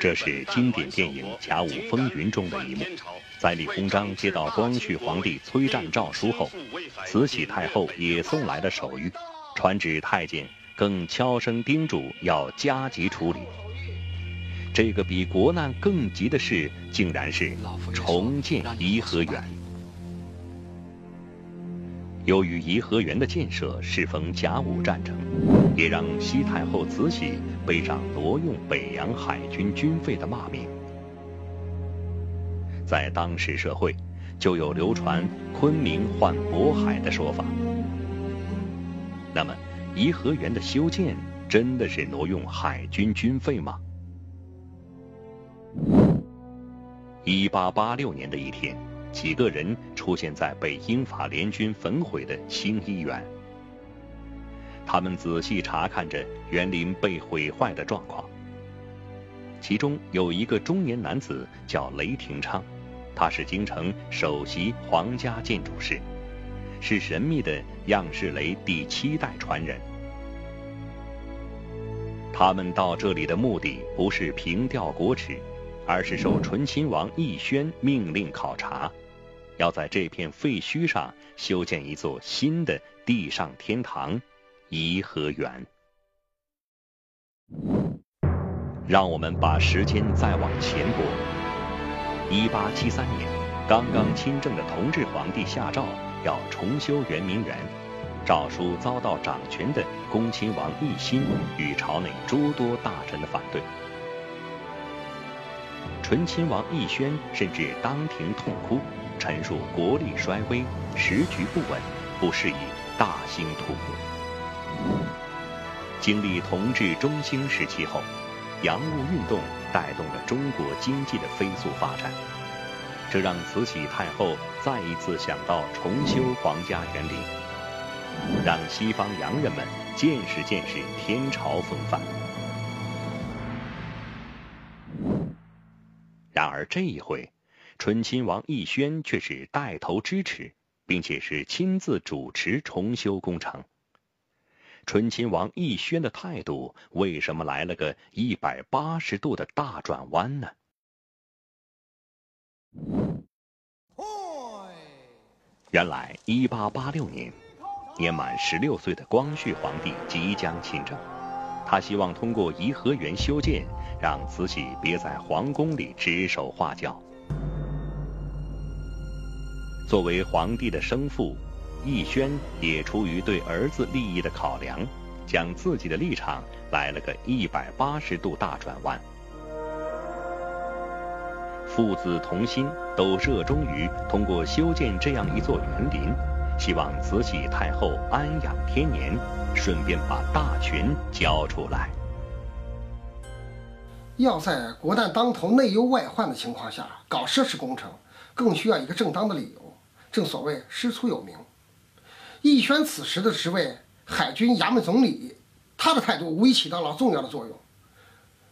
这是经典电影《甲午风云》中的一幕。在李鸿章接到光绪皇帝催战诏书后，慈禧太后也送来了手谕，传旨太监更悄声叮嘱要加急处理。这个比国难更急的事，竟然是重建颐和园。由于颐和园的建设适逢甲午战争，也让西太后慈禧背上挪用北洋海军军费的骂名。在当时社会，就有流传昆明换渤海的说法。那么，颐和园的修建真的是挪用海军军费吗？一八八六年的一天，几个人出现在被英法联军焚毁的新一园。他们仔细查看着园林被毁坏的状况。其中有一个中年男子叫雷廷昌，他是京城首席皇家建筑师，是神秘的样式雷第七代传人。他们到这里的目的不是凭吊国耻。而是受醇亲王奕轩命令考察，要在这片废墟上修建一座新的地上天堂——颐和园。让我们把时间再往前拨。一八七三年，刚刚亲政的同治皇帝下诏要重修圆明园，诏书遭到掌权的恭亲王奕欣与朝内诸多大臣的反对。醇亲王奕轩甚至当庭痛哭，陈述国力衰微，时局不稳，不适宜大兴土木。经历同治中兴时期后，洋务运动带动了中国经济的飞速发展，这让慈禧太后再一次想到重修皇家园林，让西方洋人们见识见识天朝风范。然而这一回，醇亲王奕轩却是带头支持，并且是亲自主持重修工程。醇亲王奕轩的态度为什么来了个一百八十度的大转弯呢？原来，一八八六年，年满十六岁的光绪皇帝即将亲政。他希望通过颐和园修建，让慈禧别在皇宫里指手画脚。作为皇帝的生父，奕轩也出于对儿子利益的考量，将自己的立场来了个一百八十度大转弯。父子同心，都热衷于通过修建这样一座园林。希望慈禧太后安养天年，顺便把大权交出来。要在国难当头、内忧外患的情况下搞奢侈工程，更需要一个正当的理由。正所谓师出有名。奕轩此时的职位，海军衙门总理，他的态度无疑起到了重要的作用，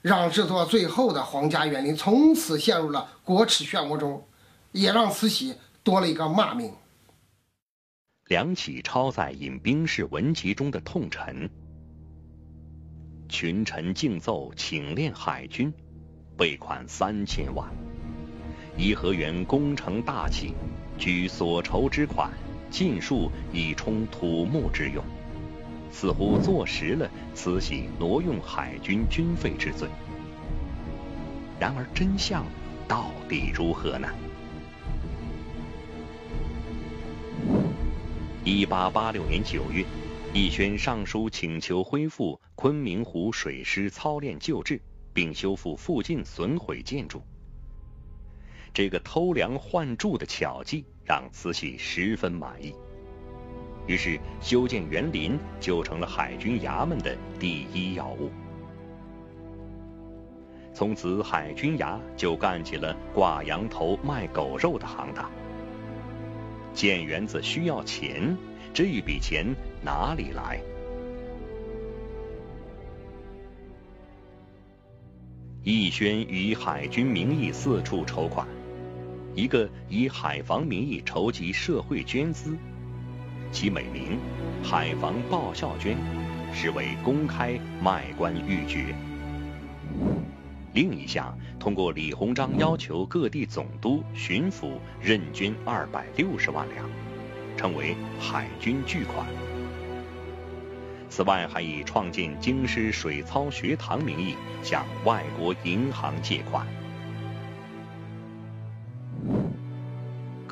让这座最后的皇家园林从此陷入了国耻漩涡中，也让慈禧多了一个骂名。梁启超在引兵式文集中的痛陈：群臣竞奏请练海军，备款三千万。颐和园工程大起，举所筹之款尽数以充土木之用，似乎坐实了慈禧挪用海军军费之罪。然而真相到底如何呢？一八八六年九月，奕轩上书请求恢复昆明湖水师操练旧制，并修复附近损毁建筑。这个偷梁换柱的巧计让慈禧十分满意，于是修建园林就成了海军衙门的第一要务。从此，海军衙就干起了挂羊头卖狗肉的行当。建园子需要钱，这一笔钱哪里来？奕轩以海军名义四处筹款，一个以海防名义筹集社会捐资，其美名“海防报效捐”，实为公开卖官鬻爵。另一项通过李鸿章要求各地总督、巡抚任军二百六十万两，称为海军巨款。此外，还以创建京师水操学堂名义向外国银行借款。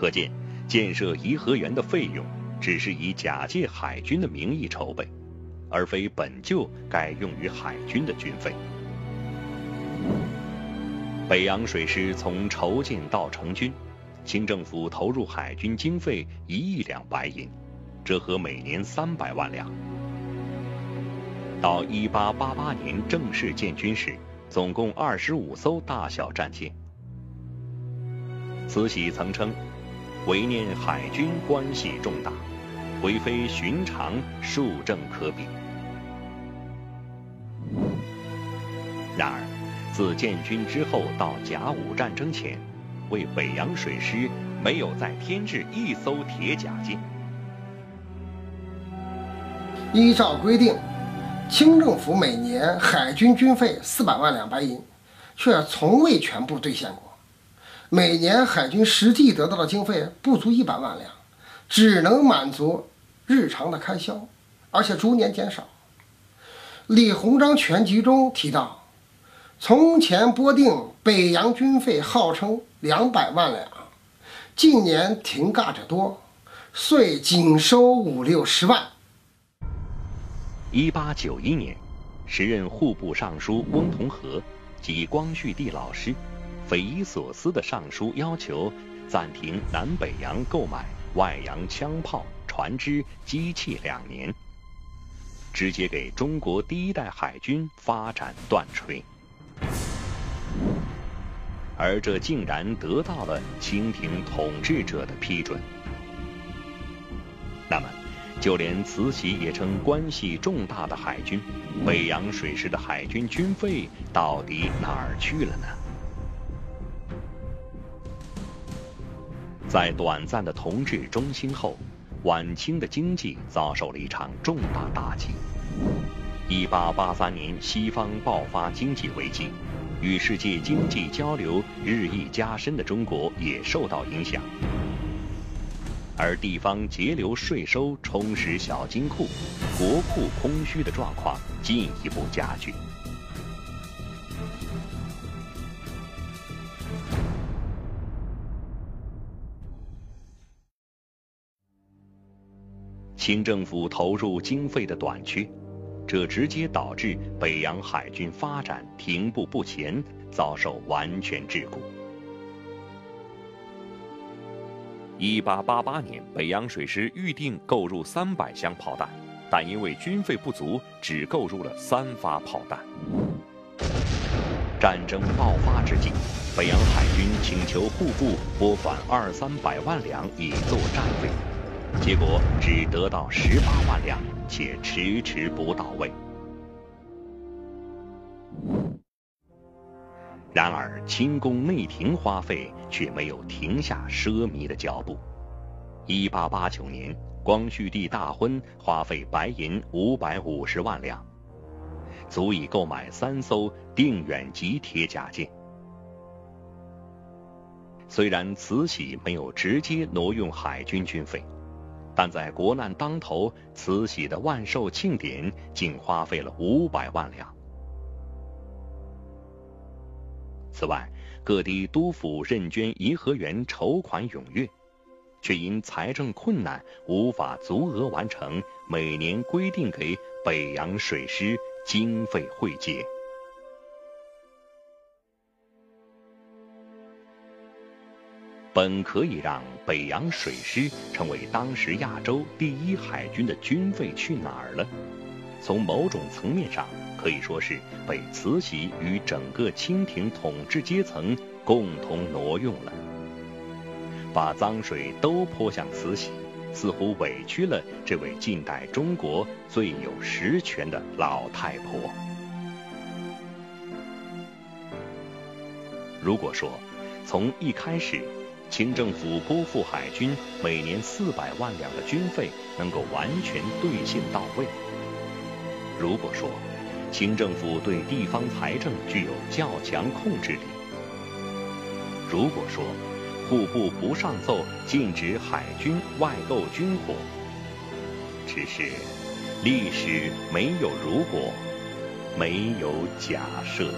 可见，建设颐和园的费用只是以假借海军的名义筹备，而非本就该用于海军的军费。北洋水师从筹建到成军，清政府投入海军经费一亿两白银，折合每年三百万两。到一八八八年正式建军时，总共二十五艘大小战舰。慈禧曾称：“唯念海军关系重大，回非寻常数政可比。”然而，自建军之后到甲午战争前，为北洋水师没有再添置一艘铁甲舰。依照规定。清政府每年海军军费四百万两白银，却从未全部兑现过。每年海军实际得到的经费不足一百万两，只能满足日常的开销，而且逐年减少。李鸿章全集中提到，从前拨定北洋军费号称两百万两，近年停尬者多，遂仅收五六十万。一八九一年，时任户部尚书翁同龢及光绪帝老师匪夷所思的上书要求暂停南北洋购买外洋枪炮、船只、机器两年，直接给中国第一代海军发展断锤。而这竟然得到了清廷统治者的批准。那么？就连慈禧也称关系重大的海军，北洋水师的海军军费到底哪儿去了呢？在短暂的同治中兴后，晚清的经济遭受了一场重大打击。一八八三年，西方爆发经济危机，与世界经济交流日益加深的中国也受到影响。而地方节流税收充实小金库，国库空虚的状况进一步加剧。清政府投入经费的短缺，这直接导致北洋海军发展停步不前，遭受完全桎梏。一八八八年，北洋水师预定购入三百箱炮弹，但因为军费不足，只购入了三发炮弹。战争爆发之际，北洋海军请求户部拨款二三百万两以作战费，结果只得到十八万两，且迟迟不到位。然而，清宫内廷花费却没有停下奢靡的脚步。一八八九年，光绪帝大婚花费白银五百五十万两，足以购买三艘定远级铁甲舰。虽然慈禧没有直接挪用海军军费，但在国难当头，慈禧的万寿庆典竟花费了五百万两。此外，各地督府认捐颐和园筹款踊跃，却因财政困难无法足额完成每年规定给北洋水师经费汇结。本可以让北洋水师成为当时亚洲第一海军的军费去哪儿了？从某种层面上。可以说是被慈禧与整个清廷统治阶层共同挪用了，把脏水都泼向慈禧，似乎委屈了这位近代中国最有实权的老太婆。如果说从一开始，清政府拨付海军每年四百万两的军费能够完全兑现到位，如果说。清政府对地方财政具有较强控制力。如果说户部不上奏禁止海军外购军火，只是历史没有如果，没有假设。